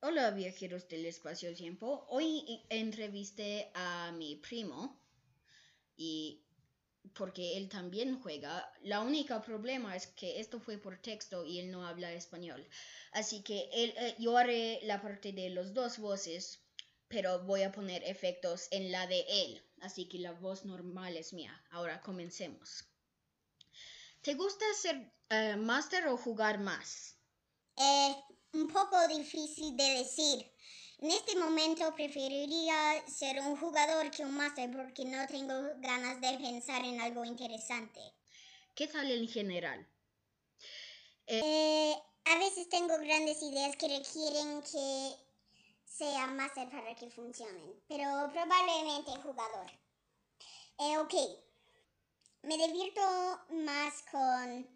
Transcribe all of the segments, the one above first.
Hola viajeros del espacio-tiempo. Hoy entrevisté a mi primo y porque él también juega. La única problema es que esto fue por texto y él no habla español. Así que eh, yo haré la parte de los dos voces, pero voy a poner efectos en la de él. Así que la voz normal es mía. Ahora comencemos. ¿Te gusta ser eh, máster o jugar más? Eh, un poco difícil de decir. En este momento preferiría ser un jugador que un máster porque no tengo ganas de pensar en algo interesante. ¿Qué tal en general? Eh, a veces tengo grandes ideas que requieren que sea máster para que funcionen, pero probablemente jugador. Eh, ok, me divierto más con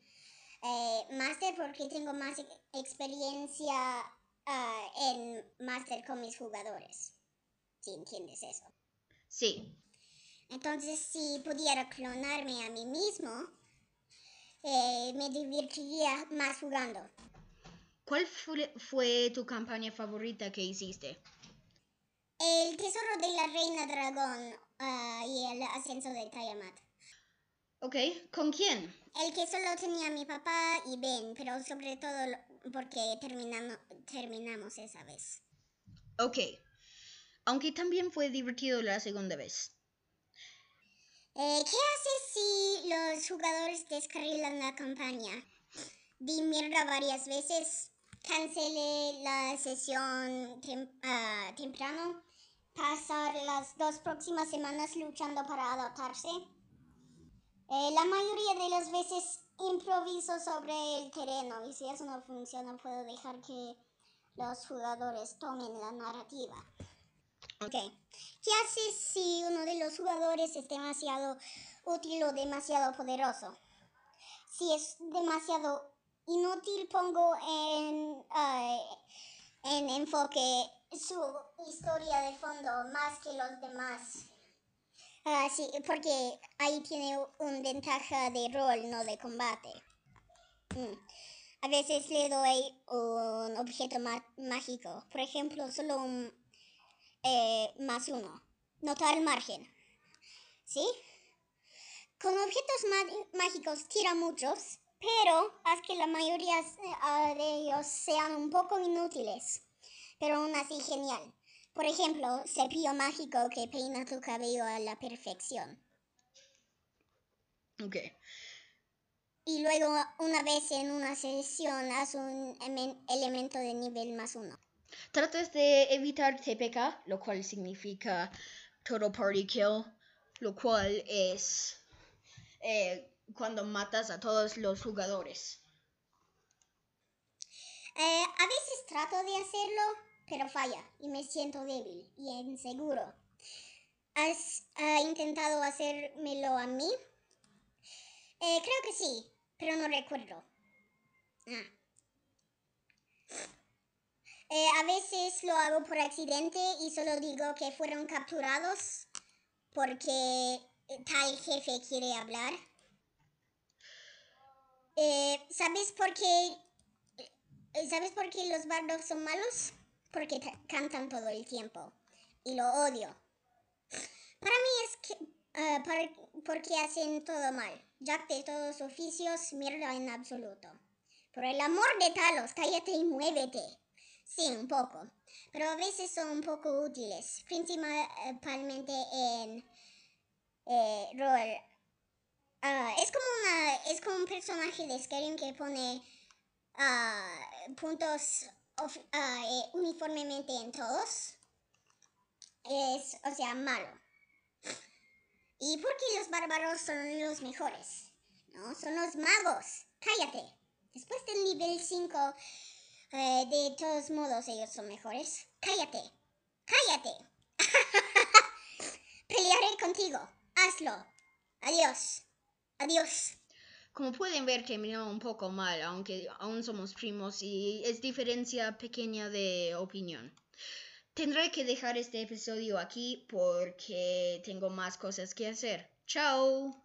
porque tengo más experiencia ah, en máster con mis jugadores. Si entiendes eso. Sí. Entonces, si pudiera clonarme a mí mismo, eh, me divertiría más jugando. ¿Cuál fue, fue, tu campaña favorita que hiciste? El tesoro de la reina dragón uh, y el ascenso de Tiamat. Ok, ¿con quién? El que solo tenía mi papá y Ben, pero sobre todo porque terminamos, terminamos esa vez. Ok, aunque también fue divertido la segunda vez. Eh, ¿Qué haces si los jugadores descarrilan la campaña? Di mierda varias veces, cancelé la sesión tem uh, temprano, pasar las dos próximas semanas luchando para adaptarse. Eh, la mayoría de las veces improviso sobre el terreno y si eso no funciona puedo dejar que los jugadores tomen la narrativa. Ok. ¿Qué haces si uno de los jugadores es demasiado útil o demasiado poderoso? Si es demasiado inútil pongo en, uh, en enfoque su historia de fondo más que los demás. Ah, sí, porque ahí tiene una ventaja de rol, no de combate. Mm. A veces le doy un objeto mágico, por ejemplo, solo un eh, más uno. Notar el margen. ¿Sí? Con objetos mágicos tira muchos, pero haz que la mayoría uh, de ellos sean un poco inútiles, pero aún así genial. Por ejemplo, cepillo mágico que peina tu cabello a la perfección. Ok. Y luego, una vez en una sesión, haz un elemento de nivel más uno. Tratas de evitar TPK, lo cual significa Total Party Kill, lo cual es eh, cuando matas a todos los jugadores. Eh, a veces trato de hacerlo, pero falla y me siento débil y inseguro. ¿Has intentado hacérmelo a mí? Eh, creo que sí, pero no recuerdo. Ah. Eh, a veces lo hago por accidente y solo digo que fueron capturados porque tal jefe quiere hablar. Eh, ¿Sabes por qué? ¿Sabes por qué los bardos son malos? Porque cantan todo el tiempo y lo odio. Para mí es que, uh, porque hacen todo mal, ya que todos oficios mierda en absoluto. Por el amor de Talos, cállate y muévete. Sí, un poco, pero a veces son un poco útiles, principalmente en eh, rol. Uh, es como una, es como un personaje de Skyrim que pone uh, puntos uh, eh, uniformemente en todos es, o sea, malo. ¿Y por qué los bárbaros son los mejores? No, son los magos. Cállate. Después del nivel 5, eh, de todos modos ellos son mejores. Cállate. Cállate. Pelearé contigo. Hazlo. Adiós. Adiós. Como pueden ver, terminó un poco mal, aunque aún somos primos y es diferencia pequeña de opinión. Tendré que dejar este episodio aquí porque tengo más cosas que hacer. ¡Chao!